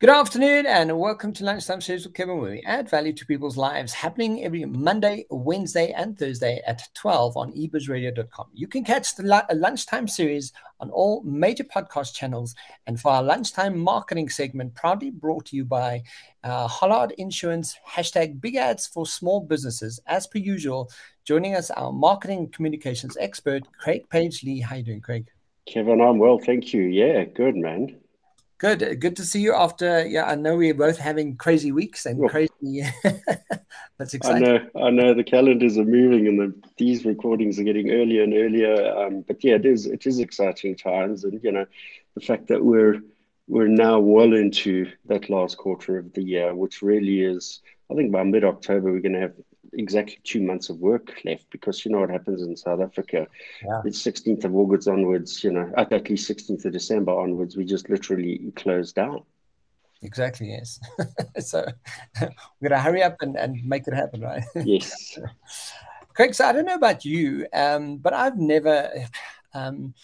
Good afternoon and welcome to Lunchtime Series with Kevin, where we add value to people's lives, happening every Monday, Wednesday, and Thursday at 12 on ebizradio.com. You can catch the lunchtime series on all major podcast channels. And for our lunchtime marketing segment, proudly brought to you by uh, Hollard Insurance, hashtag big ads for small businesses. As per usual, joining us, our marketing communications expert, Craig Page Lee. How you doing, Craig? Kevin, I'm well, thank you. Yeah, good, man. Good, good to see you. After yeah, I know we're both having crazy weeks and oh. crazy. That's exciting. I know, I know. The calendars are moving, and the, these recordings are getting earlier and earlier. Um, but yeah, it is it is exciting times, and you know, the fact that we're we're now well into that last quarter of the year, which really is. I think by mid October we're going to have exactly two months of work left because you know what happens in South Africa. Yeah. It's 16th of August onwards, you know, at, least 16th of December onwards, we just literally close down. Exactly, yes. so we're going to hurry up and, and make it happen, right? Yes. Craig, so I don't know about you, um, but I've never. Um,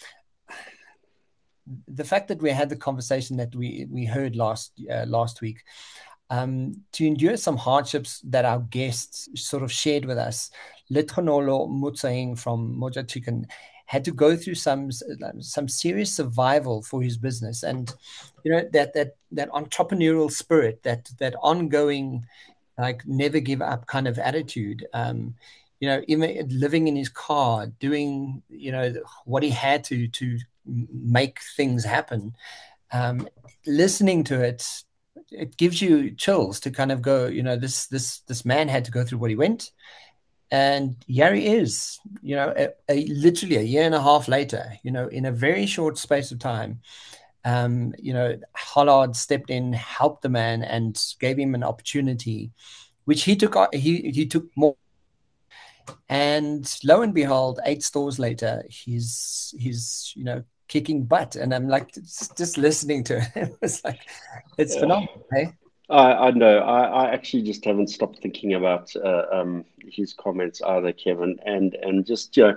the fact that we had the conversation that we we heard last uh, last week, um, to endure some hardships that our guests sort of shared with us. Letronolo Mutsaing from Moja Chicken had to go through some some serious survival for his business, and you know that that that entrepreneurial spirit, that that ongoing, like never give up kind of attitude. Um, you know, living in his car, doing you know what he had to to make things happen. Um, listening to it it gives you chills to kind of go, you know, this this this man had to go through what he went, and here he is, you know, a, a, literally a year and a half later, you know, in a very short space of time, um, you know, Hollard stepped in, helped the man, and gave him an opportunity, which he took he he took more. And lo and behold, eight stores later, he's he's you know kicking butt. And I'm like, just, just listening to it, it was like, it's yeah. phenomenal. Hey? I, I know. I, I actually just haven't stopped thinking about uh, um, his comments either, Kevin. And and just you know,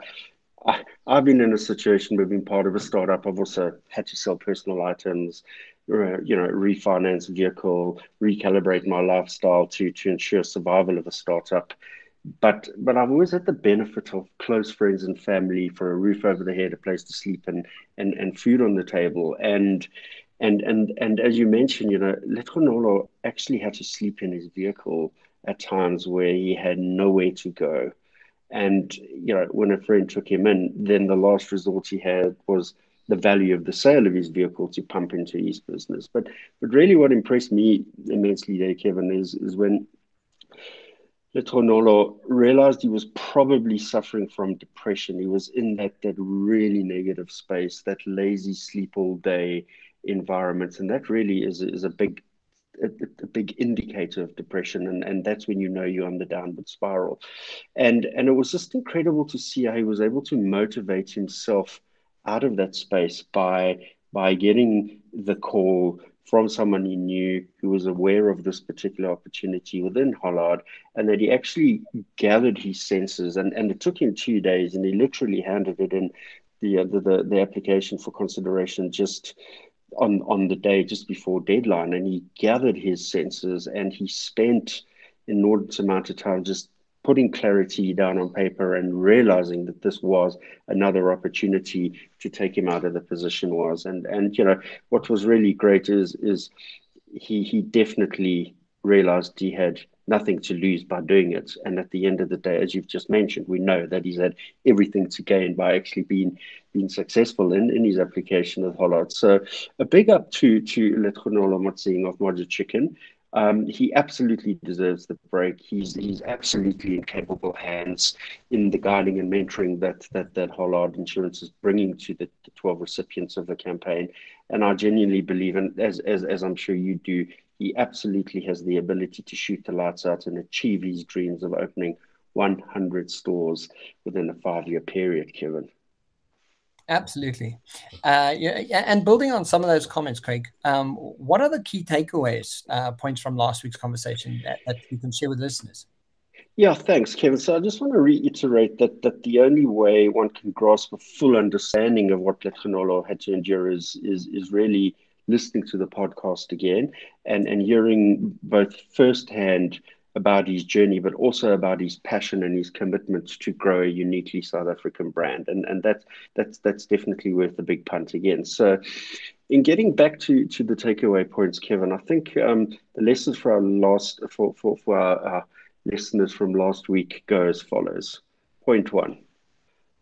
I, I've been in a situation where being part of a startup. I've also had to sell personal items, uh, you know, refinance vehicle, recalibrate my lifestyle to to ensure survival of a startup but but I've always had the benefit of close friends and family for a roof over the head, a place to sleep, and and and food on the table. And and and and as you mentioned, you know, Letronolo actually had to sleep in his vehicle at times where he had nowhere to go. And you know, when a friend took him in, then the last resort he had was the value of the sale of his vehicle to pump into his business. But but really, what impressed me immensely there, Kevin, is is when Letronolo realized he was probably suffering from depression. He was in that, that really negative space, that lazy sleep all day environment. And that really is, is a big a, a, big indicator of depression and, and that's when you know you're on the downward spiral and and it was just incredible to see how he was able to motivate himself out of that space by by getting the call from someone he knew who was aware of this particular opportunity within Hollard, and that he actually gathered his senses. And, and it took him two days, and he literally handed it in the, uh, the, the, the application for consideration just on, on the day just before deadline. And he gathered his senses and he spent an inordinate amount of time just putting clarity down on paper and realizing that this was another opportunity to take him out of the position was. And and you know what was really great is is he he definitely realized he had nothing to lose by doing it. And at the end of the day as you've just mentioned we know that he's had everything to gain by actually being being successful in, in his application of Hollard. So a big up to to Letronolo Motsing of Moja Chicken um, he absolutely deserves the break. He's he's absolutely in capable hands in the guiding and mentoring that that that Hollard Insurance is bringing to the, the 12 recipients of the campaign. And I genuinely believe, and as, as as I'm sure you do, he absolutely has the ability to shoot the lights out and achieve his dreams of opening 100 stores within a five-year period, Kevin. Absolutely. Uh, yeah, and building on some of those comments, Craig, um, what are the key takeaways uh, points from last week's conversation that, that you can share with listeners? Yeah, thanks, Kevin. So I just want to reiterate that that the only way one can grasp a full understanding of what Letronolo had to endure is is is really listening to the podcast again and, and hearing both firsthand about his journey, but also about his passion and his commitment to grow a uniquely South African brand. And and that's that's that's definitely worth the big punt again. So in getting back to, to the takeaway points, Kevin, I think um, the lessons for our last for, for, for our, our listeners from last week go as follows. Point one.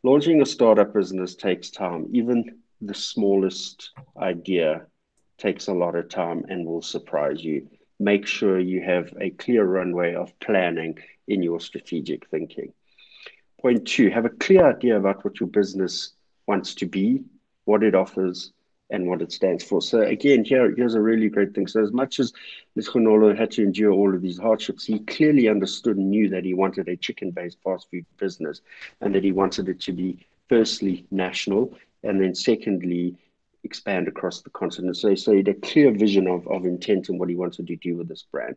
Launching a startup business takes time. Even the smallest idea takes a lot of time and will surprise you make sure you have a clear runway of planning in your strategic thinking. Point two, have a clear idea about what your business wants to be, what it offers, and what it stands for. So again, here here's a really great thing. So as much as Letsgonolo had to endure all of these hardships, he clearly understood and knew that he wanted a chicken-based fast food business, and that he wanted it to be firstly national, and then secondly expand across the continent. So, so he had a clear vision of, of intent and what he wanted to do with this brand.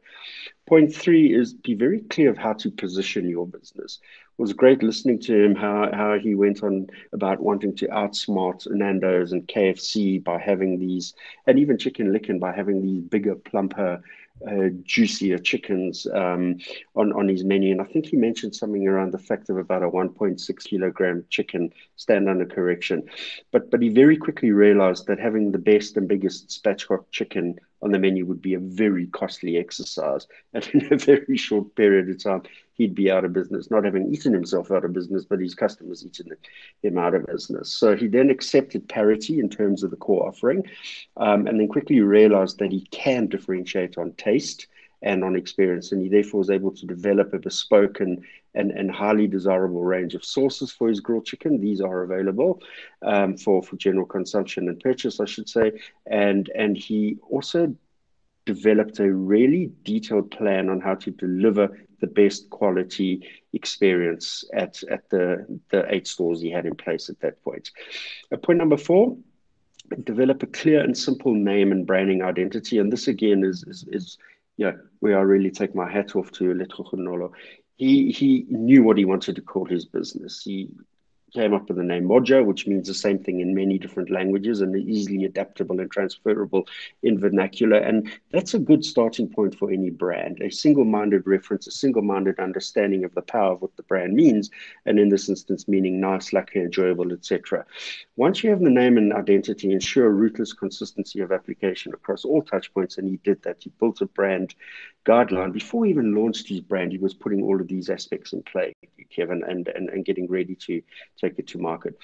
Point three is be very clear of how to position your business. It was great listening to him how, how he went on about wanting to outsmart Nando's and KFC by having these, and even Chicken Licken by having these bigger, plumper uh, juicier chickens um, on, on his menu. And I think he mentioned something around the fact of about a 1.6 kilogram chicken stand under correction. But, but he very quickly realized that having the best and biggest spatchcock chicken on the menu would be a very costly exercise. And in a very short period of time, he'd be out of business, not having eaten himself out of business, but his customers eaten him out of business. So he then accepted parity in terms of the core offering, um, and then quickly realized that he can differentiate on taste and on experience. And he therefore was able to develop a bespoke and, and, and highly desirable range of sauces for his grilled chicken. These are available um, for, for general consumption and purchase, I should say. And, and he also developed a really detailed plan on how to deliver the best quality experience at, at the, the eight stores he had in place at that point. Point number four, develop a clear and simple name and branding identity. And this again is, is, is yeah, where I really take my hat off to Letsgonolo. He he knew what he wanted to call his business. He came up with the name Moja, which means the same thing in many different languages and easily adaptable and transferable in vernacular. And that's a good starting point for any brand. A single minded reference, a single minded understanding of the power of what the brand means, and in this instance, meaning nice, lucky, enjoyable, etc. Once you have the name and identity, ensure rootless consistency of application across all touch points. And he did that. He built a brand guideline. Before he even launched his brand, he was putting all of these aspects in play, Kevin, and, and, and getting ready to take it to market.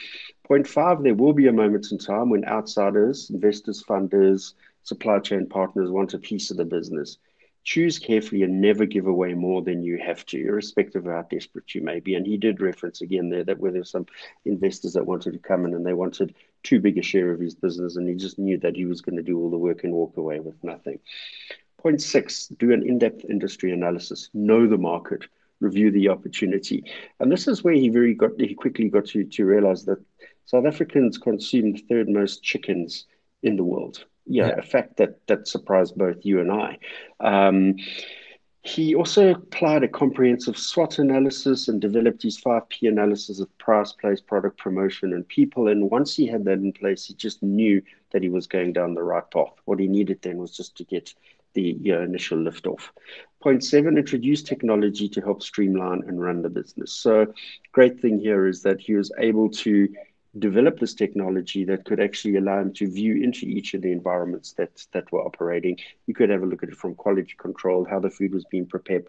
Point five, there will be a moment in time when outsiders, investors, funders, supply chain partners want a piece of the business. Choose carefully and never give away more than you have to, irrespective of how desperate you may be. And he did reference again there that where there's some investors that wanted to come in and they wanted too big a share of his business, and he just knew that he was going to do all the work and walk away with nothing. Point six, do an in depth industry analysis, know the market, review the opportunity. And this is where he very got he quickly got to, to realize that South Africans consume the third most chickens in the world. Yeah, yeah. a fact that that surprised both you and I. Um, he also applied a comprehensive SWOT analysis and developed his 5P analysis of price, place, product, promotion, and people. And once he had that in place, he just knew that he was going down the right path. What he needed then was just to get the you know, initial liftoff. Point seven, introduce technology to help streamline and run the business. So, great thing here is that he was able to develop this technology that could actually allow him to view into each of the environments that that were operating. You could have a look at it from quality control, how the food was being prepared,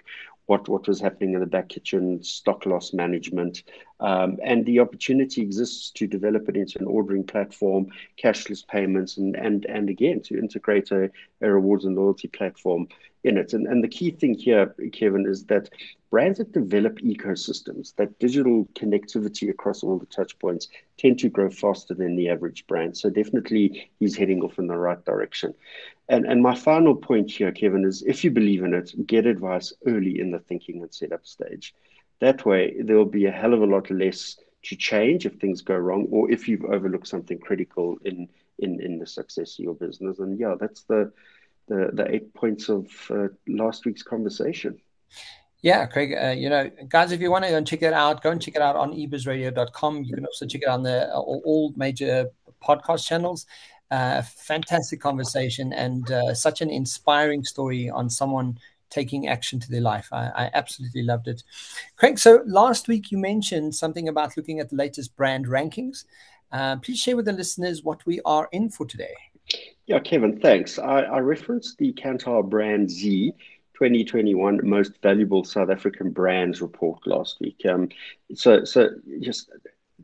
what what was happening in the back kitchen, stock loss management, um, and the opportunity exists to develop it into an ordering platform, cashless payments, and and and again to integrate a, a rewards and loyalty platform in it. And and the key thing here, Kevin, is that brands that develop ecosystems, that digital connectivity across all the touch points, tend to grow faster than the average brand. So definitely he's heading off in the right direction. And and my final point here, Kevin, is if you believe in it, get advice early in the thinking and setup stage. That way there will be a hell of a lot less to change if things go wrong or if you've overlooked something critical in in in the success of your business. And yeah, that's the the, the eight points of uh, last week's conversation. Yeah, Craig, uh, you know, guys, if you want to go and check it out, go and check it out on ebizradio.com. You can also check it on the uh, all major podcast channels. Uh, fantastic conversation and uh, such an inspiring story on someone taking action to their life. I, I, absolutely loved it. Craig, so last week you mentioned something about looking at the latest brand rankings. Uh, please share with the listeners what we are in for today. Yeah, Kevin, thanks. I, I referenced the Kantar BrandZ 2021 Most Valuable South African Brands report last week. Um, so, so just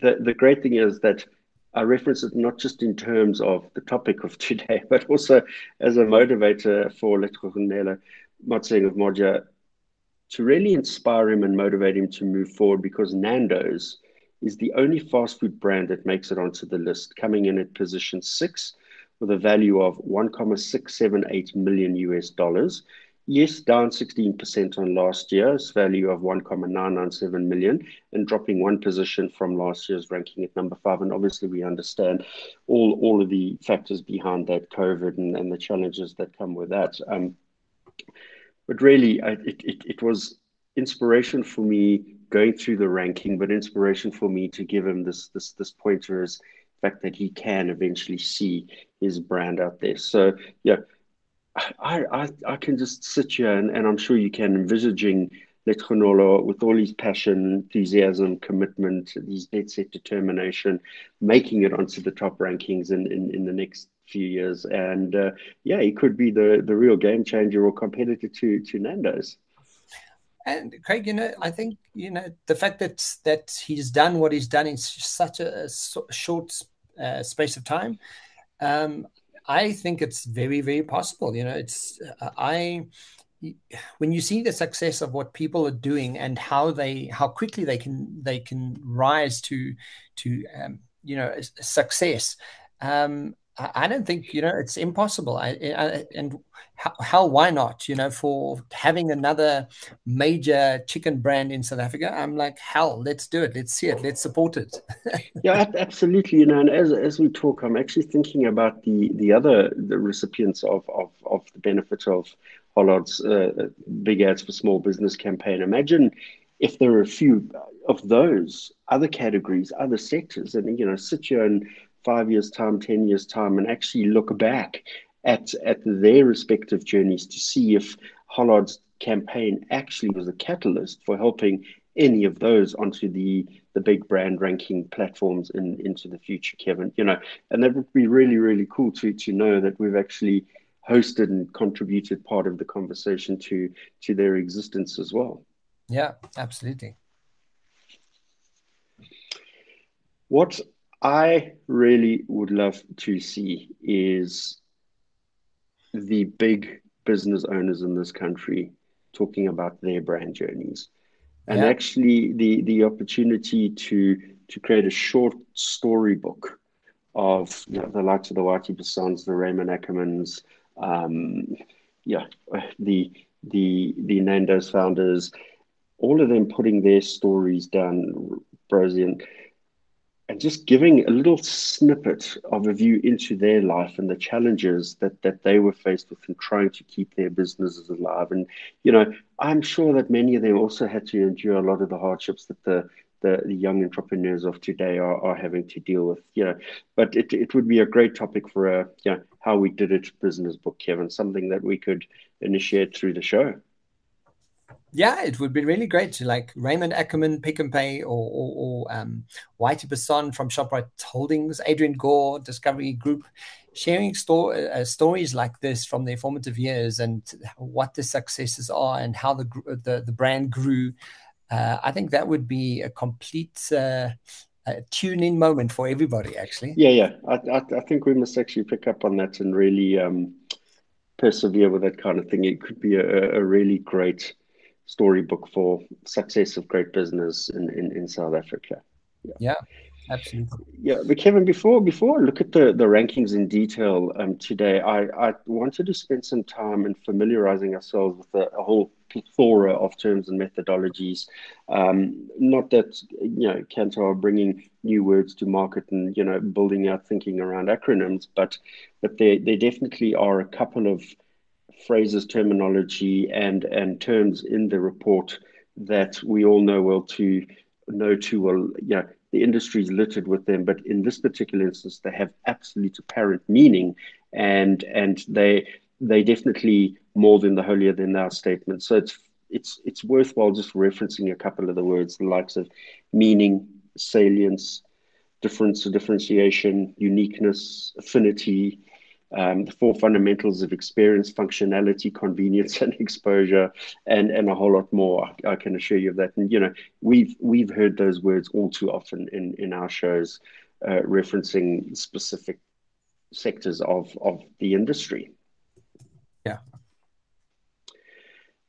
the, the great thing is that I reference it not just in terms of the topic of today, but also as a motivator for Letronelo Motseng of Moja to really inspire him and motivate him to move forward because Nando's is the only fast food brand that makes it onto the list, coming in at position six with a value of 1.678 million US dollars. Yes, down 16% on last year's value of 1.997 million and dropping one position from last year's ranking at number five. And obviously, we understand all, all of the factors behind that COVID and, and the challenges that come with that. Um, but really, I, it, it, it was inspiration for me going through the ranking, but inspiration for me to give him this this this pointer is the fact that he can eventually see his brand out there. So yeah, I I, I can just sit here and, and I'm sure you can envisaging Letronolo with all his passion, enthusiasm, commitment, his dead set determination, making it onto the top rankings in, in, in the next few years. And uh, yeah, he could be the, the real game changer or competitor to, to Nando's. And Craig, you know, I think you know the fact that that he's done what he's done in such a, a short uh, space of time. Um, I think it's very, very possible. You know, it's uh, I when you see the success of what people are doing and how they how quickly they can they can rise to to um, you know success um, I don't think you know it's impossible. I, I and how, how, why not? You know, for having another major chicken brand in South Africa, I'm like, hell, let's do it. Let's see it. Let's support it. yeah, absolutely. You know, and as as we talk, I'm actually thinking about the the other the recipients of of of the benefit of Hollard's uh, Big Ads for Small Business campaign. Imagine if there are a few of those other categories, other sectors, and you know, sit here and five years' time, 10 years' time, and actually look back at, at their respective journeys to see if Hollard's campaign actually was a catalyst for helping any of those onto the the big brand ranking platforms in into the future, Kevin. You know, and that would be really, really cool to to know that we've actually hosted and contributed part of the conversation to to their existence as well. Yeah, absolutely. What I really would love to see is the big business owners in this country talking about their brand journeys and yeah. actually the the opportunity to to create a short storybook of you know, the likes of the Whitey Bassons, the Raymond Ackermans, um, yeah, the the the Nando's founders, all of them putting their stories down, Brosian, and just giving a little snippet of a view into their life and the challenges that that they were faced with in trying to keep their businesses alive. And you know, I'm sure that many of them also had to endure a lot of the hardships that the the, the young entrepreneurs of today are, are having to deal with. You know, but it, it would be a great topic for a you know how we did it business book, Kevin, something that we could initiate through the show yeah, it would be really great to like Raymond Ackerman, Pick n Pay, or, or, or um, Whitey Basson from Shoprite Holdings, Adrian Gore, Discovery Group, sharing sto- uh, stories like this from their formative years and what the successes are and how the the, the brand grew. Uh, I think that would be a complete uh, tune in moment for everybody, actually. Yeah, yeah. I, I, I, think we must actually pick up on that and really um, persevere with that kind of thing. It could be a, a really great storybook for success of great business in, in, in South Africa. Yeah. yeah. Absolutely. Yeah, but Kevin, before before I look at the, the rankings in detail um, today, I, I wanted to spend some time in familiarizing ourselves with a, a whole plethora of terms and methodologies. Um, not that you know Kantar are bringing new words to market and you know building out thinking around acronyms, but but there there definitely are a couple of phrases, terminology, and and terms in the report that we all know well to know too well. Yeah, the industry is littered with them, but in this particular instance, they have absolute apparent meaning, and and they they definitely more than the holier than thou statement. So it's it's it's worthwhile just referencing a couple of the words, the likes of meaning, salience, difference, differentiation, uniqueness, affinity, um, the four fundamentals of experience, functionality, convenience, and exposure, and and a whole lot more. I, I, can assure you of that. And you know, we've we've heard those words all too often in in our shows, uh, referencing specific sectors of of the industry.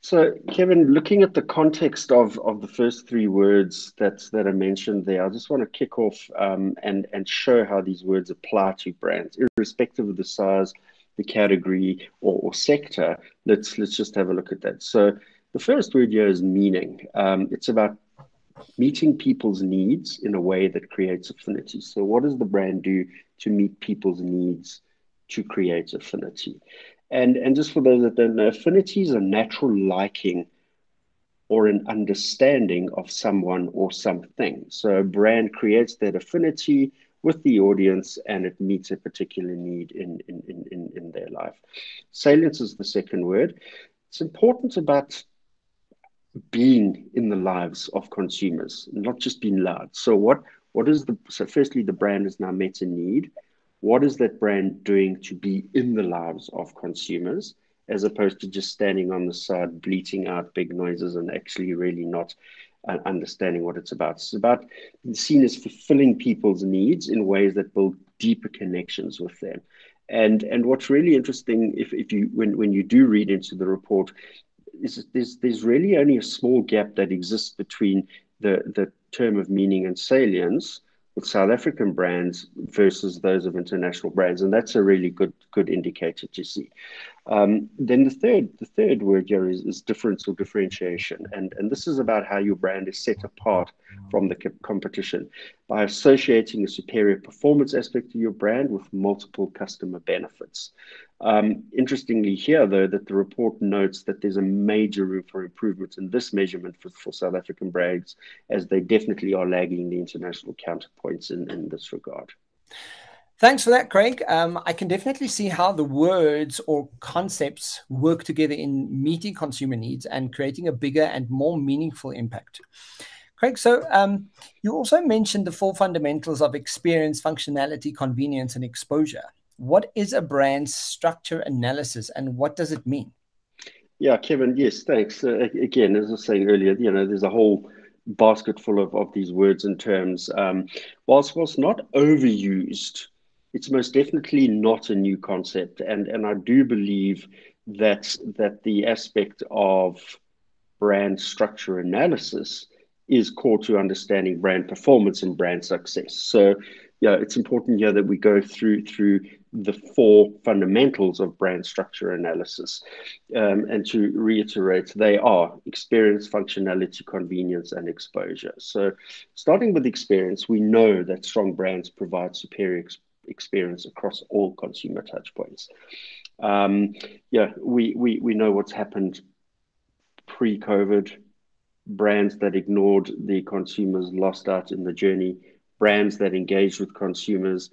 So, Kevin, looking at the context of, of the first three words that, that are mentioned there, I just want to kick off um, and, and show how these words apply to brands, irrespective of the size, the category, or, or sector. Let's, let's just have a look at that. So, the first word here is meaning. Um, it's about meeting people's needs in a way that creates affinity. So, what does the brand do to meet people's needs to create affinity? And, and just for those that don't know, affinity is a natural liking or an understanding of someone or something. So a brand creates that affinity with the audience and it meets a particular need in, in, in, in their life. Salience is the second word. It's important about being in the lives of consumers, not just being loud. So what what is the so firstly the brand has now met a need what is that brand doing to be in the lives of consumers as opposed to just standing on the side bleating out big noises and actually really not uh, understanding what it's about? It's about seen as fulfilling people's needs in ways that build deeper connections with them. And and what's really interesting if, if you when, when you do read into the report is there's there's really only a small gap that exists between the the term of meaning and salience South African brands versus those of international brands, and that's a really good good indicator to see. Um, then the third the third word here is, is difference or differentiation, and and this is about how your brand is set apart from the competition by associating a superior performance aspect to your brand with multiple customer benefits. Um, interestingly, here though, that the report notes that there's a major room for improvement in this measurement for, for South African brands, as they definitely are lagging the international counterpoints in, in this regard. Thanks for that, Craig. Um, I can definitely see how the words or concepts work together in meeting consumer needs and creating a bigger and more meaningful impact. Craig, so um, you also mentioned the four fundamentals of experience, functionality, convenience, and exposure. What is a brand structure analysis and what does it mean? Yeah, Kevin, yes, thanks. Uh, again, as I was saying earlier, you know, there's a whole basket full of, of these words and terms. Um, whilst, whilst not overused, it's most definitely not a new concept, and and I do believe that that the aspect of brand structure analysis is core to understanding brand performance and brand success. So, yeah, it's important here that we go through through the four fundamentals of brand structure analysis. Um, and to reiterate, they are experience, functionality, convenience, and exposure. So, starting with experience, we know that strong brands provide superior experience experience across all consumer touchpoints. Um, yeah, we, we, we know what's happened pre COVID. Brands that ignored the consumers lost out in the journey. Brands that engaged with consumers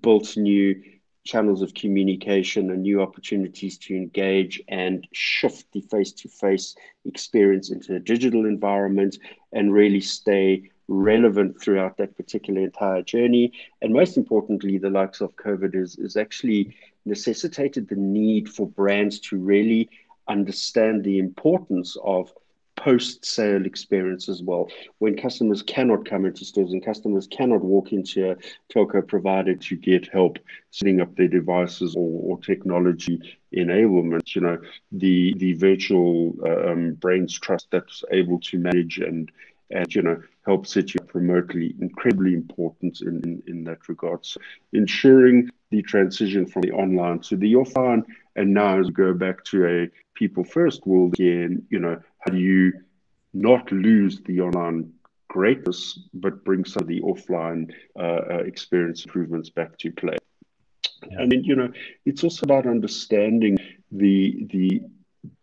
built new channels of communication and new opportunities to engage and shift the face to face experience into a digital environment and really stay relevant throughout that particular entire journey. And most importantly, the likes of COVID is, is actually necessitated the need for brands to really understand the importance of post sale experience as well. When customers cannot come into stores and customers cannot walk into a telco provider to get help setting up their devices or, or technology enablement, you know, the, the virtual uh, um, brains trust that's able to manage and and you know help set you up remotely incredibly important in, in, in that regard so ensuring the transition from the online to the offline and now as we go back to a people first world again you know how do you not lose the online greatness but bring some of the offline uh, uh, experience improvements back to play yeah. and then you know it's also about understanding the the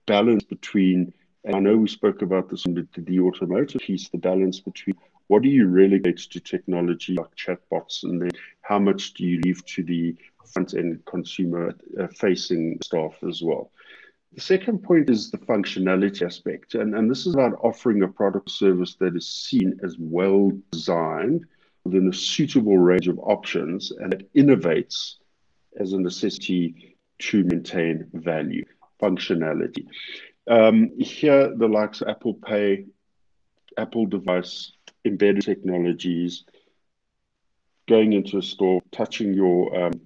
balance between and I know we spoke about this in the, the automotive piece, the balance between what do you relegate to technology like chatbots, and then how much do you leave to the front end consumer uh, facing staff as well? The second point is the functionality aspect, and, and this is about offering a product service that is seen as well designed within a suitable range of options and that innovates as a necessity to maintain value, functionality. Um, here, the likes of Apple Pay, Apple device, embedded technologies, going into a store, touching your um,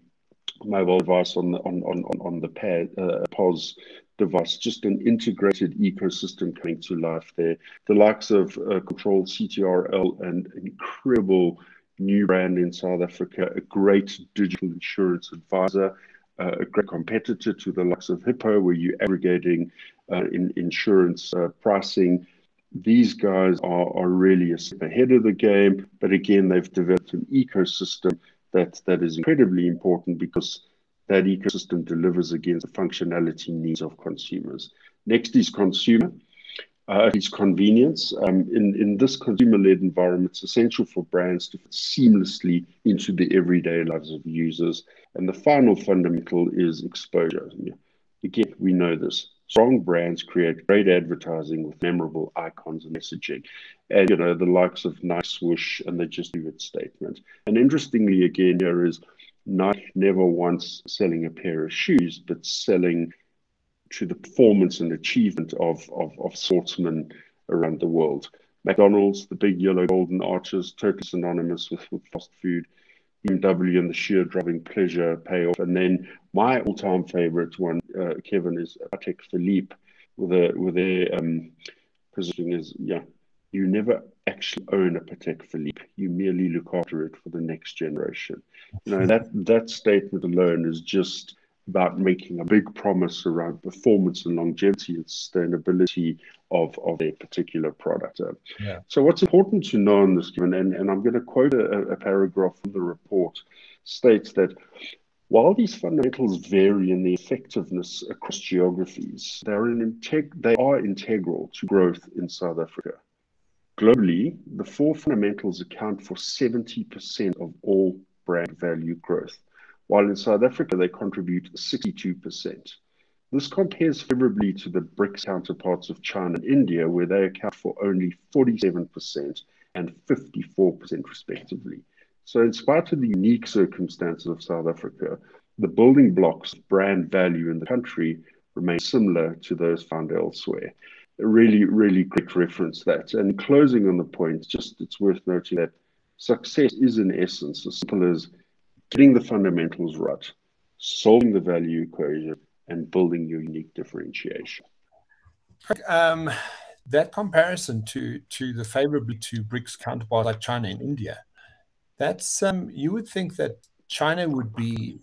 mobile device on the on on on the pad, uh, POS device, just an integrated ecosystem coming to life there. The likes of uh, Control CTRL, and incredible new brand in South Africa, a great digital insurance advisor, uh, a great competitor to the likes of Hippo, where you're aggregating in insurance uh, pricing. These guys are, are really ahead of the game, but again, they've developed an ecosystem that, that is incredibly important because that ecosystem delivers against the functionality needs of consumers. Next is consumer. Uh, it's convenience. Um, in, in this consumer led environment, it's essential for brands to fit seamlessly into the everyday lives of users. And the final fundamental is exposure. Again, we know this. Strong brands create great advertising with memorable icons and messaging. And, you know, the likes of Nike Swoosh and the Just Do It statement. And interestingly, again, here is Nike never once selling a pair of shoes, but selling to the performance and achievement of, of, of sportsmen around the world. McDonald's, the big yellow golden arches, totally synonymous with, with fast food. BMW and the sheer driving pleasure payoff. And then my all-time favorite one, uh, Kevin, is Patek Philippe with a with their um, positioning is yeah, you never actually own a Patek Philippe. You merely look after it for the next generation. You know that that statement alone is just about making a big promise around performance and longevity and sustainability of, of a particular product. Uh, yeah. So what's important to know in this given, and, and I'm going to quote a, a paragraph from the report, states that while these fundamentals vary in the effectiveness across geographies, they are, integ- they are integral to growth in South Africa. Globally, the four fundamentals account for 70% of all brand value growth while in South Africa they contribute 62%. This compares favorably to the BRICS counterparts of China and India, where they account for only 47% and 54% respectively. So, in spite of the unique circumstances of South Africa, the building blocks of brand value in the country remain similar to those found elsewhere. A really, really great reference that. And closing on the point, just it's worth noting that success is in essence as simple as getting the fundamentals right, solving the value equation, and building your unique differentiation. Um, that comparison to to the favorably to BRICS counterparts like China and India, that's um, you would think that China would be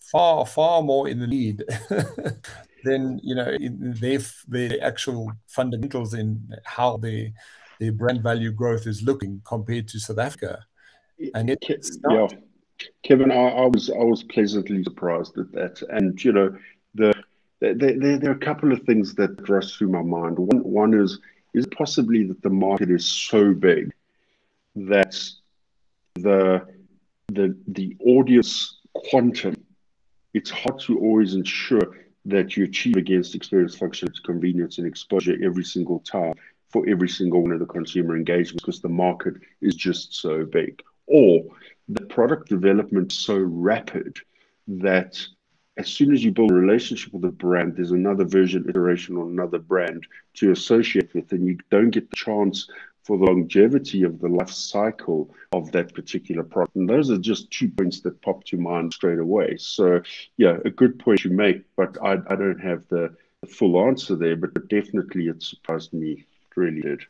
far far more in the lead than you know their their actual fundamentals in how their their brand value growth is looking compared to South Africa, and it's not. Yeah Kevin, I, I, was I was pleasantly surprised at that, and you know, the there, there, there are a couple of things that rush through my mind. One one is is possibly that the market is so big that the the the audience quantum it's hard to always ensure that you achieve against experience, function, convenience, and exposure every single time for every single one of the consumer engagements because the market is just so big. Or the product development so rapid that as soon as you build a relationship with a brand, there's another version, iteration on another brand to associate with, and you don't get the chance for the longevity of the life cycle of that particular product. And those are just two points that pop to mind straight away. So, yeah, a good point you make, but I, I don't have the, the full answer there, but definitely it surprised me. Really did.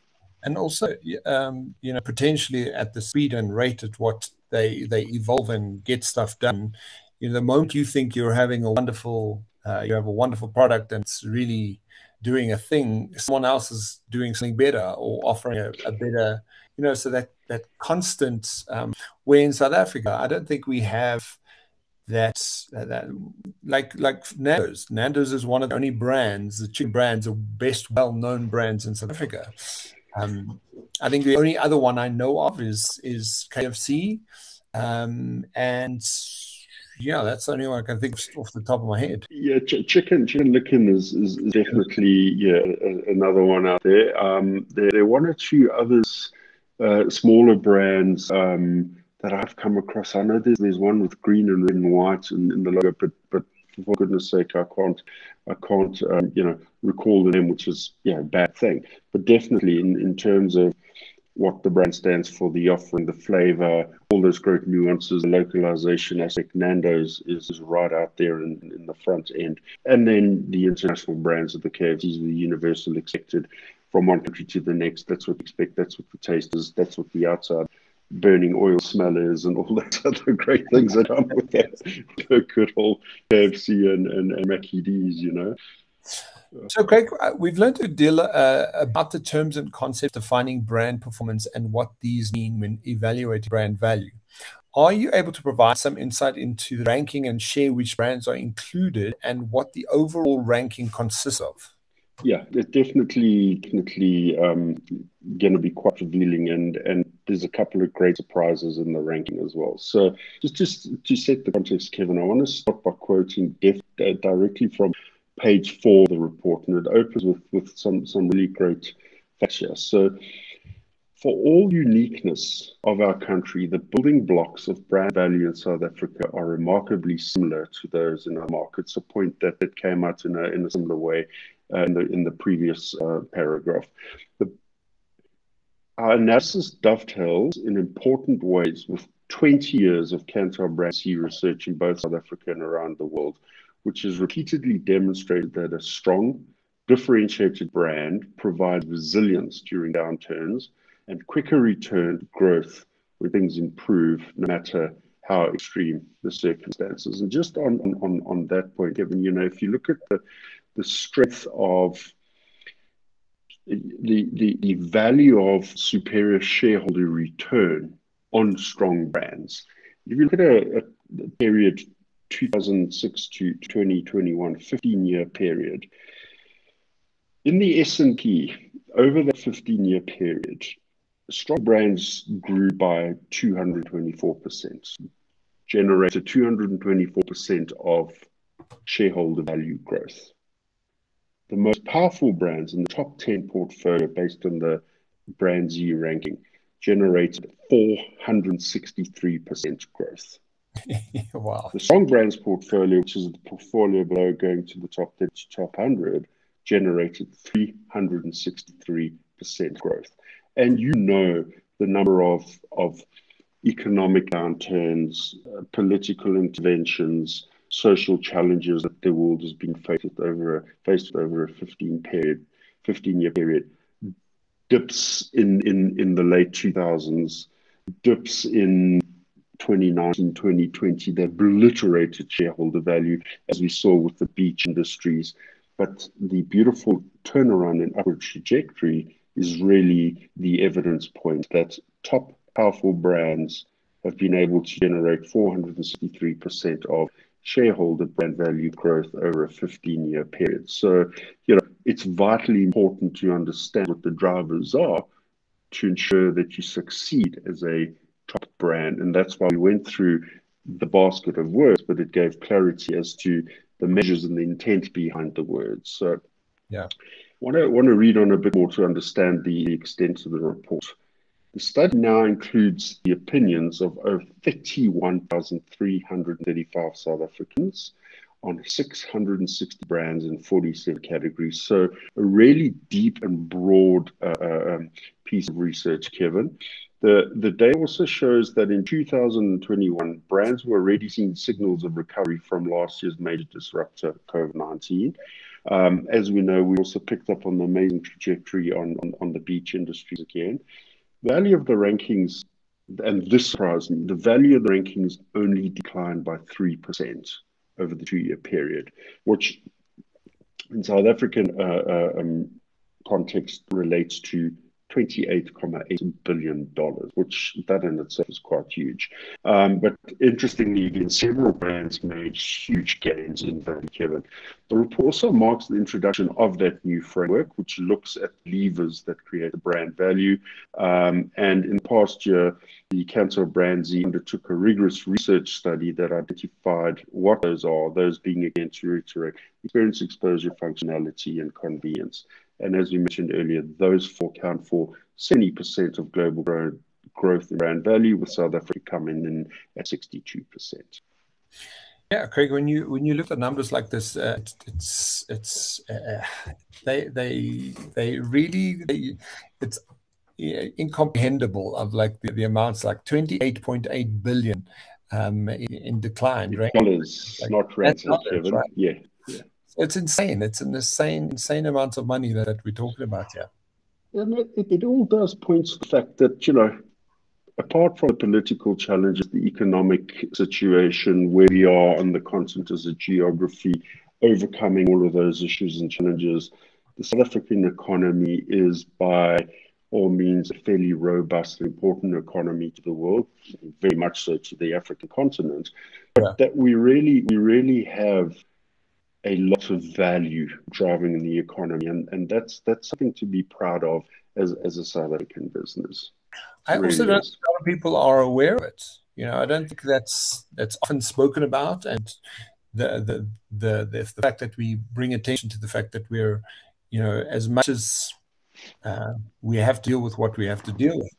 And also, um, you know, potentially at the speed and rate at what they they evolve and get stuff done. You know, the moment you think you're having a wonderful, uh, you have a wonderful product and it's really doing a thing, someone else is doing something better or offering a, a better, you know, so that that constant. Um, where in South Africa, I don't think we have that that like like Nando's. Nando's is one of the only brands, the chicken brands, are best well known brands in South Africa. Um, I think the only other one I know of is is KFC, um, and yeah, that's the only one I can think of off the top of my head. Yeah, ch- chicken chicken licken is, is, is definitely yeah a, another one out there. Um, there, there are one or two others, uh, smaller brands um, that I've come across. I know there's there's one with green and red and white in, in the logo, but but for goodness sake, I can't I can't um, you know recall the name, which is yeah a bad thing. But definitely in in terms of what the brand stands for, the offering, the flavor, all those great nuances, the localization aspect. Nando's is, is right out there in, in the front end. And then the international brands of the KFCs, the universal expected from one country to the next. That's what we expect. That's what the taste is. That's what the outside burning oil smellers and all those other great things that come with that. Good old KFC and, and, and Mackie D's, you know. So, Craig, uh, we've learned to deal uh, about the terms and concepts defining brand performance and what these mean when evaluating brand value. Are you able to provide some insight into the ranking and share which brands are included and what the overall ranking consists of? Yeah, it's definitely, definitely um, going to be quite revealing, and and there's a couple of great surprises in the ranking as well. So, just just to set the context, Kevin, I want to start by quoting def- uh, directly from page four of the report, and it opens with, with some, some really great facts here. So, for all uniqueness of our country, the building blocks of brand value in South Africa are remarkably similar to those in our markets, a point that, that came out in a, in a similar way uh, in, the, in the previous uh, paragraph. The, our analysis dovetails in important ways with 20 years of Kantar BrandZ research in both South Africa and around the world, which has repeatedly demonstrated that a strong, differentiated brand provides resilience during downturns and quicker return growth when things improve, no matter how extreme the circumstances. And just on, on, on that point, Kevin, you know, if you look at the, the strength of the, the, the value of superior shareholder return on strong brands, if you look at a, a period 2006 to 2021, 15 year period. In the S&P, over that 15 year period, strong brands grew by 224%, generated 224% of shareholder value growth. The most powerful brands in the top 10 portfolio, based on the BrandZ ranking, generated 463% growth. wow. The Strong Brands portfolio, which is the portfolio below going to the top 30 top 100, generated 363% growth. And you know the number of, of economic downturns, uh, political interventions, social challenges that the world has been faced with over a, faced with over a 15 period, 15 year period. Dips in, in, in the late 2000s, dips in 2019, 2020 that obliterated shareholder value, as we saw with the beach industries. But the beautiful turnaround and upward trajectory is really the evidence point that top powerful brands have been able to generate 463% of shareholder brand value growth over a 15 year period. So, you know, it's vitally important to understand what the drivers are to ensure that you succeed as a top brand. And that's why we went through the basket of words, but it gave clarity as to the measures and the intent behind the words. So, yeah. Want to, want to read on a bit more to understand the extent of the report. The study now includes the opinions of over 31,335 South Africans on 660 brands in 47 categories. So, a really deep and broad uh, uh um, piece of research, Kevin. The, the data also shows that in 2021, brands were already seeing signals of recovery from last year's major disruptor, COVID 19. Um, as we know, we also picked up on the amazing trajectory on, on, on the beach industries again. Value of the rankings, and this surprised me, the value of the rankings only declined by 3% over the two year period, which in South African uh, uh, um, context relates to $28.8 billion, which that in itself is quite huge. Um, but interestingly, again, several brands made huge gains in value, Kevin. The report also marks the introduction of that new framework, which looks at levers that create brand value. Um, and in the past year, the Kantar BrandZ undertook a rigorous research study that identified what those are, those being, again, to reiterate, experience, exposure, functionality, and convenience. And as we mentioned earlier, those four count for 70% of global growth, growth in brand value, with South Africa coming in at 62%. Yeah, Craig. When you when you look at numbers like this, uh, it's it's, it's uh, they they they really they, it's incomprehensible of like the, the amounts like twenty eight point eight billion um, in, in decline. Right? Dollars, like, not rands, right? Yeah, yeah. It's insane. It's an insane, insane amount of money that, that we're talking about here. And it, it all does point to the fact that, you know, apart from the political challenges, the economic situation, where we are on the continent as a geography, overcoming all of those issues and challenges, the South African economy is by all means a fairly robust and important economy to the world, very much so to the African continent. But yeah. that we really, we really have a lot of value driving in the economy, and, and that's that's something to be proud of as, as a South African business. I really also don't think a lot of people are aware of it. You know, I don't think that's that's often spoken about, and the the the the, the fact that we bring attention to the fact that we're, you know, as much as uh, we have to deal with what we have to deal with,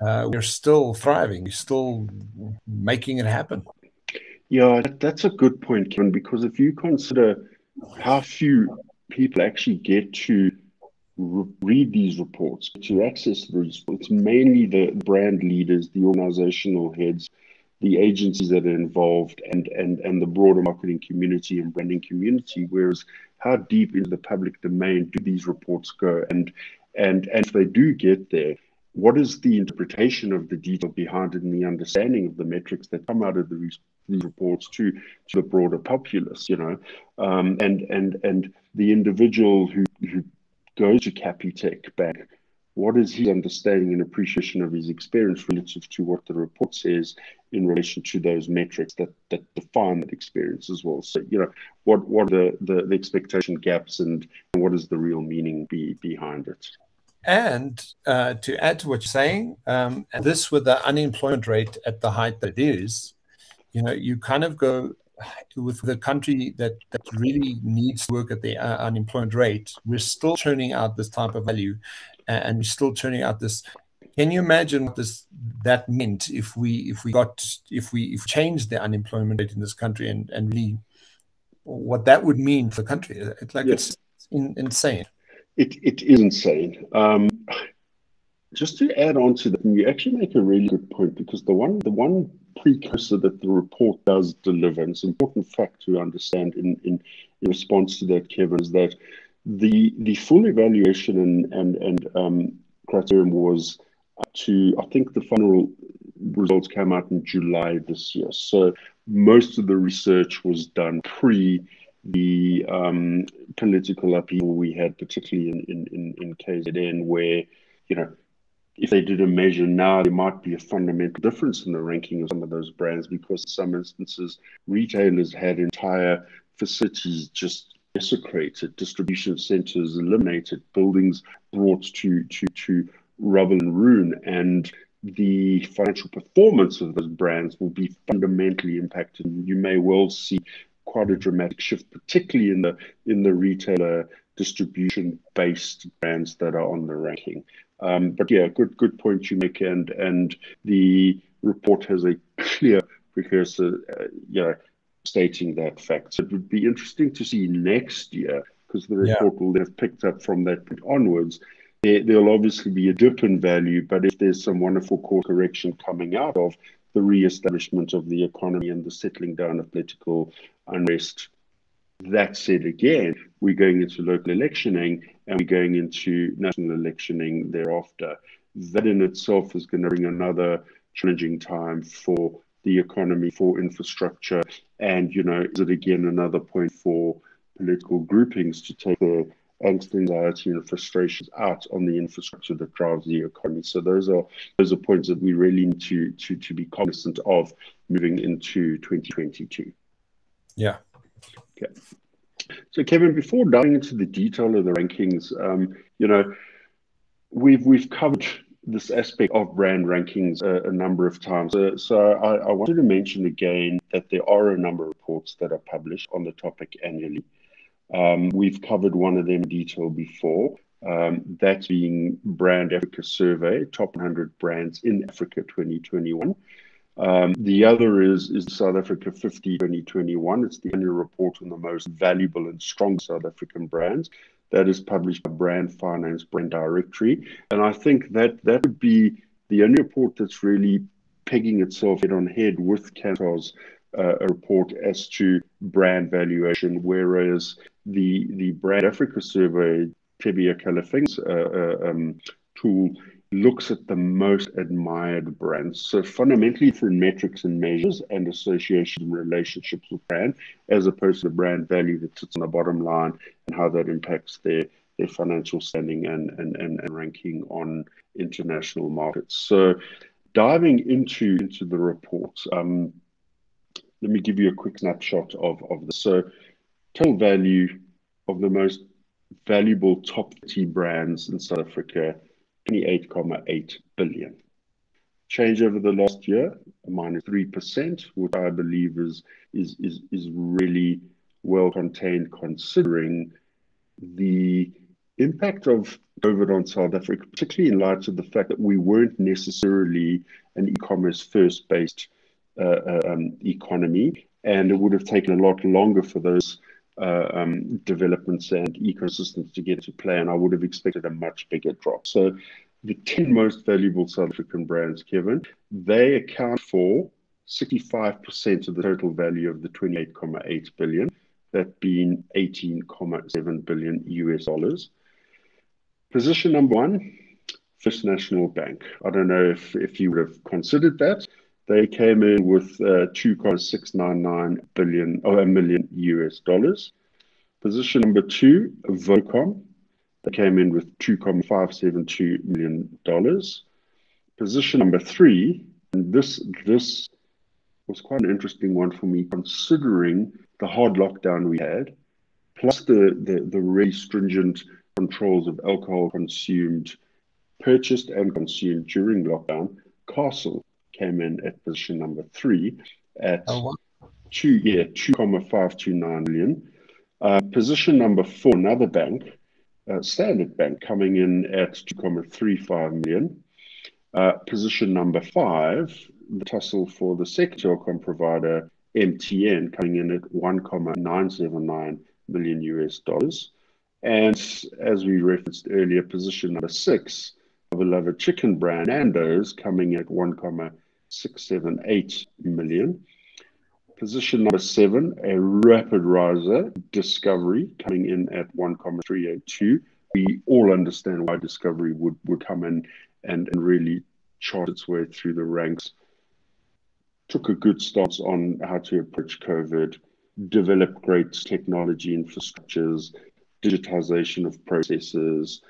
uh, we're still thriving. We're still making it happen. Yeah, that's a good point, Kevin, because if you consider how few people actually get to re- read these reports, to access these, it's mainly the brand leaders, the organizational heads, the agencies that are involved, and, and, and the broader marketing community and branding community. Whereas, how deep into the public domain do these reports go? And, and, and if they do get there, what is the interpretation of the detail behind it and the understanding of the metrics that come out of the reports to to the broader populace, you know, um, and and and the individual who who goes to Capitec Bank, what is his understanding and appreciation of his experience relative to what the report says in relation to those metrics that that define that experience as well? So you know, what what are the the, the expectation gaps and what is the real meaning be behind it? And uh, to add to what you're saying, um, this with the unemployment rate at the height that it is, you know, you kind of go with the country that, that really needs to work at the uh, unemployment rate, we're still churning out this type of value and we're still churning out this. Can you imagine what this that meant if we if we got if we if changed the unemployment rate in this country and and really what that would mean for the country? It's like yes. it's in, insane. It it is insane. Um, just to add on to that, you actually make a really good point because the one the one precursor that the report does deliver. And it's an important fact to understand in, in, in response to that, Kevin, is that the the full evaluation and and and um, criterion was to I think the final results came out in July this year. So most of the research was done pre the um, political upheaval we had, particularly in, in, in, in KZN, where you know if they did a measure now, there might be a fundamental difference in the ranking of some of those brands because in some instances, retailers had entire facilities just desecrated, distribution centers eliminated, buildings brought to, to, to rubble and ruin. And the financial performance of those brands will be fundamentally impacted. You may well see quite a dramatic shift, particularly in the in the retailer distribution based brands that are on the ranking. Um, but yeah, good good point you make, and and the report has a clear precursor, uh, you know, stating that fact. So it would be interesting to see next year because the report will have picked up from that point onwards. There, there'll obviously be a dip in value, but if there's some wonderful course correction coming out of the re-establishment of the economy and the settling down of political unrest, that said, again, we're going into local electioning and we're going into national electioning thereafter. That in itself is going to bring another challenging time for the economy, for infrastructure, and you know, is it again another point for political groupings to take a, angst, anxiety, and frustrations out on the infrastructure that drives the economy. So those are those are points that we really need to to to be cognizant of moving into 2022. Yeah. Okay. So Kevin, before diving into the detail of the rankings, um, you know, we've we've covered this aspect of brand rankings a, a number of times. Uh, so I, I, wanted to mention again that there are a number of reports that are published on the topic annually. Um, we've covered one of them in detail before. Um, that being Brand Africa Survey, top 100 brands in Africa 2021. Um, the other is, is South Africa 50 2021. It's the annual report on the most valuable and strong South African brands that is published by Brand Finance Brand Directory. And I think that that would be the only report that's really pegging itself head on head with Kantar's uh, report as to brand valuation, whereas the the Brand Africa survey, Thebe Ikalafeng's uh, uh, um, tool, looks at the most admired brands. So fundamentally through metrics and measures and association relationships with brand, as opposed to the brand value that sits on the bottom line and how that impacts their their financial standing and, and, and, and ranking on international markets. So diving into into the reports, um, let me give you a quick snapshot of, of this. So total value of the most valuable top 30 brands in South Africa 28.8 billion. Change over the last year, minus 3%, which I believe is, really well contained considering the impact of COVID on South Africa, particularly in light of the fact that we weren't necessarily an e commerce first based uh, uh, um, economy, and it would have taken a lot longer for those uh, um, developments and ecosystems to get to play, and I would have expected a much bigger drop. So, the 10 most valuable South African brands, Kevin, they account for 65% of the total value of the 28.8 billion, that being 18.7 billion US dollars. Position number one, First National Bank. I don't know if, if you would have considered that. They came in with uh, 2.699 billion or a million US dollars. Position number two, Vodacom. They came in with 2.572 million dollars. Position number three, and this this was quite an interesting one for me, considering the hard lockdown we had, plus the the, the really stringent controls of alcohol consumed, purchased and consumed during lockdown. Castle came in at position number three at oh, wow. two, yeah, 2.529 million. Uh, position number four, another bank, uh, Standard Bank, coming in at 2.35 million. Uh, position number five, the tussle for the sector telecom provider, MTN, coming in at 1.979 million US dollars. And as we referenced earlier, position number six, beloved chicken brand Nando's, coming at 1.9 678 million. Position number seven, a rapid riser, Discovery, coming in at 1.382. We all understand why Discovery would, would come in and, and really chart its way through the ranks. Took a good stance on how to approach COVID, develop great technology infrastructures, digitization of processes,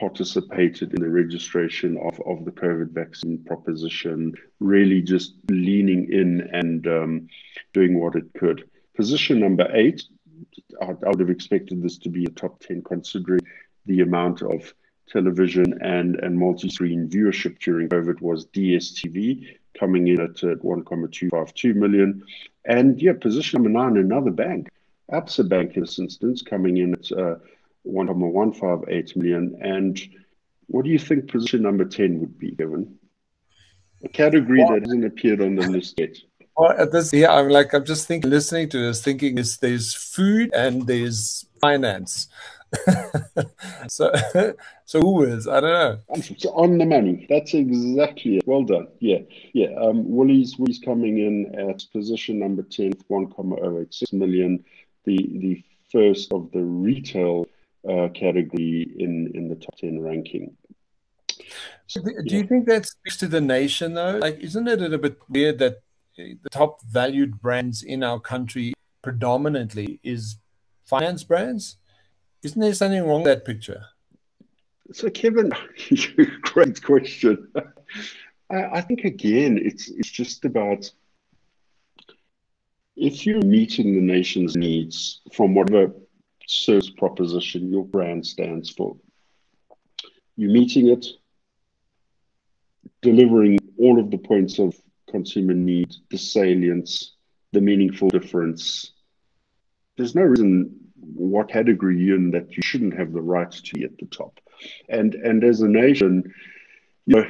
participated in the registration of, of the COVID vaccine proposition, really just leaning in and um, doing what it could. Position number eight, I, I would have expected this to be a top 10 considering the amount of television and, and multi-screen viewership during COVID was DSTV coming in at, at 1.252 million. And yeah, position number nine, another bank, Absa Bank in this instance, coming in at uh, 1.158 million. And what do you think position number 10 would be, given A category well, that hasn't appeared on the list yet. Well, at this, yeah, I'm like, I'm just thinking, listening to this, thinking is there's food and there's finance. so, so who is? I don't know. It's on the money. That's exactly it. Well done. Yeah, yeah. Um, Woolies, Woolies coming in at position number 10, 1.086 million. The the first of the retail uh, category in in the top 10 ranking. So, do yeah. you think that speaks to the nation though? Like, isn't it a bit weird that the top valued brands in our country predominantly is finance brands? Isn't there something wrong with that picture? So, Kevin, great question. I, I think again, it's it's just about if you're meeting the nation's needs from whatever service proposition your brand stands for, you're meeting it, delivering all of the points of consumer need, the salience, the meaningful difference. There's no reason what category you're in that you shouldn't have the right to be at the top. And and as a nation, you know,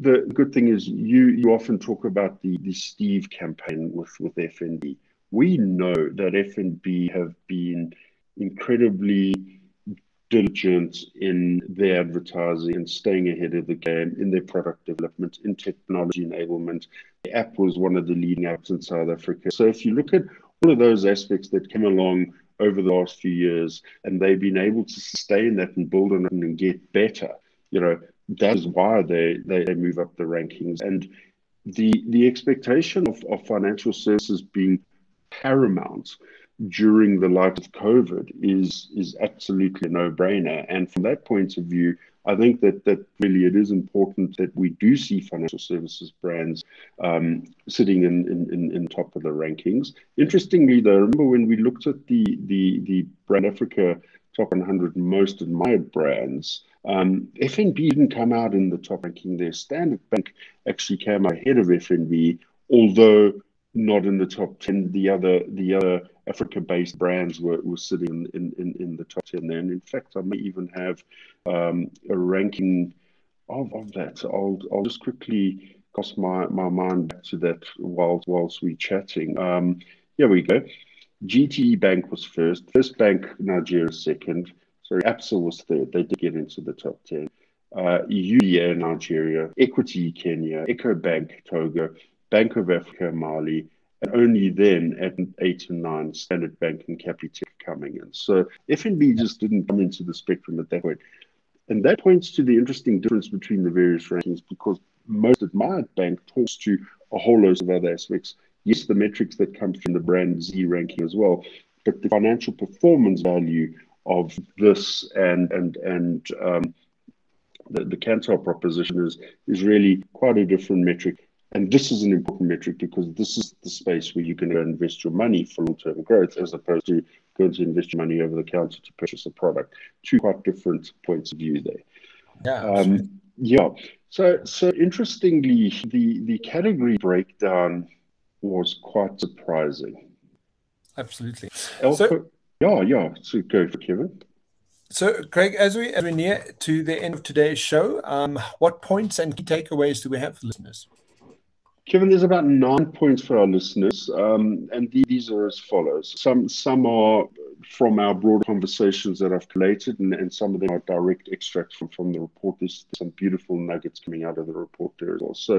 the good thing is you you often talk about the the Steve campaign with with FNB. We know that FNB have been incredibly diligent in their advertising and staying ahead of the game in their product development, in technology enablement. The app was one of the leading apps in South Africa. So if you look at all of those aspects that came along over the last few years and they've been able to sustain that and build on it and get better, you know, that is why they, they, they move up the rankings. And the the expectation of, of financial services being paramount during the life of COVID is is absolutely a no-brainer. And from that point of view, I think that that really it is important that we do see financial services brands um, sitting in, in, in, in, top of the rankings. Interestingly, though, remember when we looked at the the the Brand Africa top 100 most admired brands, um, FNB didn't come out in the top ranking there. Standard Bank actually came ahead of FNB, although not in the top 10. The other the other Africa-based brands were, were sitting in, in, in the top 10 there. And in fact, I may even have um, a ranking of, of that. So I'll, I'll just quickly cast my, my mind back to that whilst, whilst we're chatting. Um, here we go. GTBank was first. First Bank Nigeria second. Sorry, Absa was third. They did get into the top 10. Uh, UBA Nigeria, Equity Kenya, Ecobank Togo, Bank of Africa Mali, and only then at eight and nine, Standard Bank and Capitec coming in. So FNB just didn't come into the spectrum at that point. And that points to the interesting difference between the various rankings because most admired bank talks to a whole host of other aspects. Yes, the metrics that come from the BrandZ ranking as well, but the financial performance value of this and and and um, the, the Kantar proposition is is really quite a different metric. And this is an important metric because this is the space where you can invest your money for long term growth as opposed to going to invest your money over the counter to purchase a product. Two quite different points of view there. Yeah. Um, yeah. So, so interestingly, the, the category breakdown was quite surprising. Absolutely. so, yeah, yeah. So go for Kevin. So, Craig, as we, as we near to the end of today's show, um, what points and key takeaways do we have for listeners? Kevin, there's about nine points for our listeners, um, and these are as follows. Some some are from our broader conversations that I've collated, and, and some of them are direct extracts from, from the report. There's some beautiful nuggets coming out of the report there as well. So,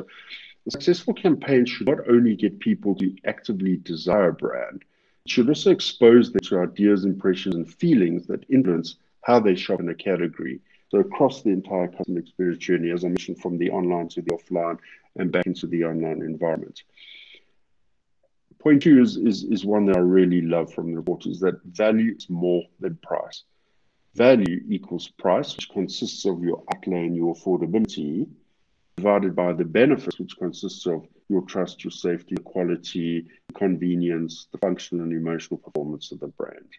a successful campaign should not only get people to actively desire a brand, it should also expose them to ideas, impressions, and feelings that influence how they shop in a category. So across the entire customer experience journey, as I mentioned, from the online to the offline and back into the online environment. Point two is, is, is one that I really love from the report is that value is more than price. Value equals price, which consists of your outlay and your affordability, divided by the benefits, which consists of your trust, your safety, quality, convenience, the functional and emotional performance of the brand.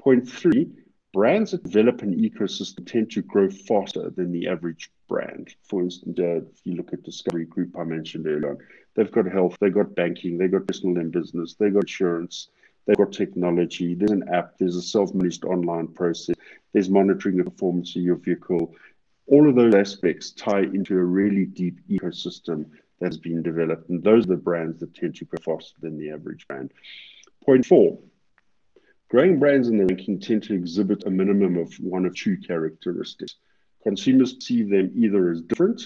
Point three brands that develop an ecosystem tend to grow faster than the average brand. For instance, uh, if you look at Discovery Group I mentioned earlier they've got health, they've got banking, they've got personal and business, they've got insurance, they've got technology, there's an app, there's a self-managed online process, there's monitoring the performance of your vehicle. All of those aspects tie into a really deep ecosystem that's been developed. And those are the brands that tend to grow faster than the average brand. Point four, Growing brands in the ranking tend to exhibit a minimum of one of two characteristics. Consumers see them either as different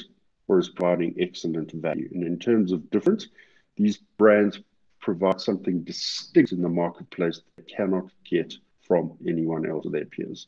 or as providing excellent value. And in terms of different, these brands provide something distinct in the marketplace that they cannot get from anyone else or their peers.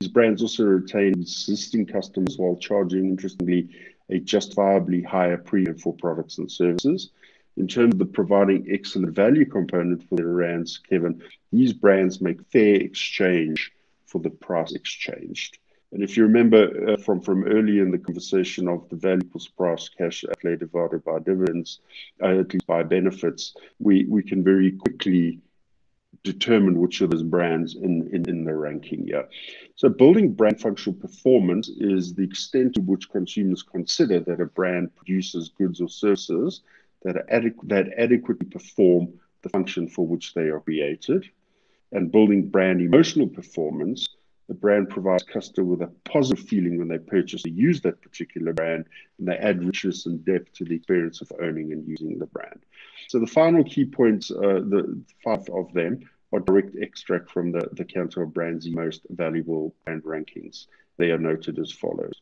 These brands also retain existing customers while charging, interestingly, a justifiably higher premium for products and services in terms of the providing excellent value component for their brands, Kevin, these brands make fair exchange for the price exchanged. And if you remember uh, from, from earlier in the conversation of the value equals price cash outlay divided by dividends, uh, at least by benefits, we, we can very quickly determine which of those brands in, in, in the ranking here. So building brand functional performance is the extent to which consumers consider that a brand produces goods or services that, are adequ- that adequately perform the function for which they are created. And building brand emotional performance, the brand provides customer with a positive feeling when they purchase or use that particular brand, and they add richness and depth to the experience of owning and using the brand. So the final key points, uh, the five of them, are direct extract from the, the Kantar BrandZ most valuable brand rankings. They are noted as follows.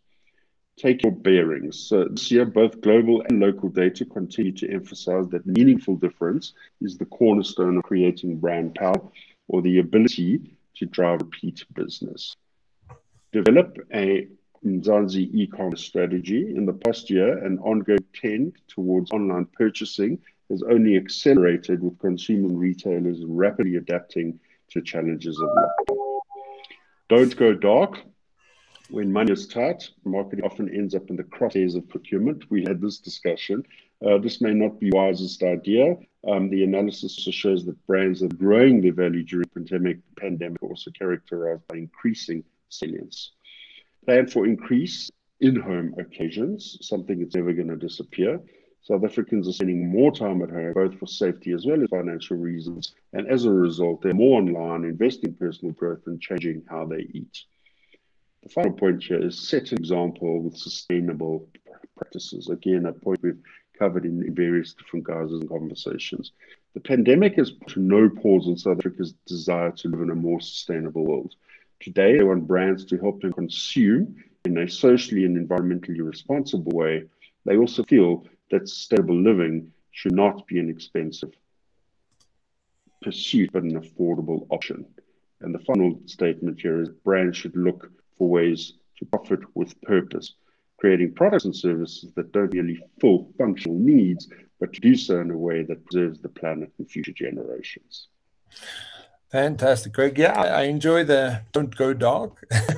Take your bearings. So this year, both global and local data continue to emphasize that meaningful difference is the cornerstone of creating brand power or the ability to drive repeat business. Develop a Mzansi e-commerce strategy. In the past year, an ongoing trend towards online purchasing has only accelerated with consumer retailers rapidly adapting to challenges of lockdown. Don't go dark. When money is tight, marketing often ends up in the crosshairs of procurement. We had this discussion. Uh, this may not be wisest idea. Um, the analysis shows that brands are growing their value during pandemic pandemic also characterized by increasing salience. Plan for increase in-home occasions, something that's never going to disappear. South Africans are spending more time at home, both for safety as well as financial reasons. And as a result, they're more online, investing in personal growth and changing how they eat. The final point here is set an example with sustainable practices. Again, a point we've covered in various different guises and conversations. The pandemic has put no pause on South Africa's desire to live in a more sustainable world. Today, they want brands to help them consume in a socially and environmentally responsible way. They also feel that sustainable living should not be an expensive pursuit, but an affordable option. And the final statement here is brands should look for ways to profit with purpose, creating products and services that don't merely fill functional needs, but to do so in a way that preserves the planet and future generations. Fantastic, Greg. Yeah, I enjoy the don't go dark.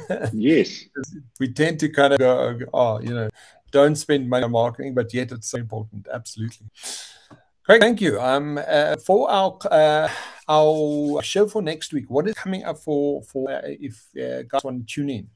yes. we tend to kind of go, oh, you know, don't spend money on marketing, but yet it's so important. Absolutely. Great, thank you. Um, uh, for our uh, our show for next week, what is coming up for for uh, if uh, guys want to tune in?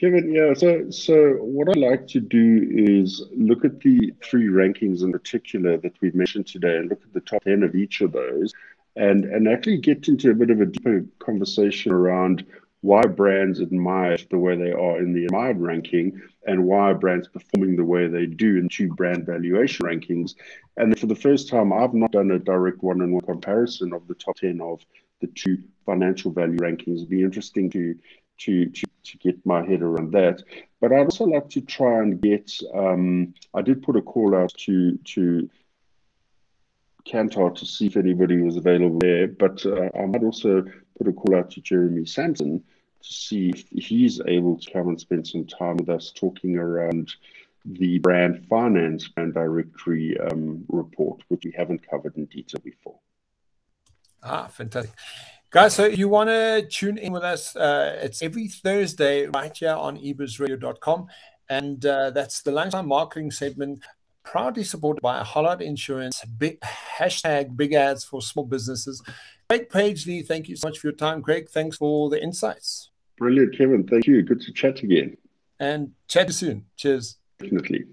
Kevin, yeah. So, so what I'd like to do is look at the three rankings in particular that we've mentioned today, and look at the top ten of each of those, and and actually get into a bit of a deeper conversation around why brands admired the way they are in the admired ranking and why brands performing the way they do in two brand valuation rankings. And for the first time, I've not done a direct one on one comparison of the top 10 of the two financial value rankings. It'd be interesting to, to, to, to get my head around that. But I'd also like to try and get, um, I did put a call out to, to Kantar to see if anybody was available there, but uh, I might also put a call out to Jeremy Sampson to see if he's able to come and spend some time with us talking around the brand finance brand directory um, report, which we haven't covered in detail before. Ah, fantastic. Guys, so if you want to tune in with us, uh, it's every Thursday right here on ebizradio.com. And uh, that's the lunchtime marketing segment, proudly supported by Hollard Insurance, big hashtag big ads for small businesses. Craig Page-Lee, thank you so much for your time. Craig, thanks for the insights. Brilliant, Kevin. Thank you. Good to chat again. And chat soon. Cheers. Definitely.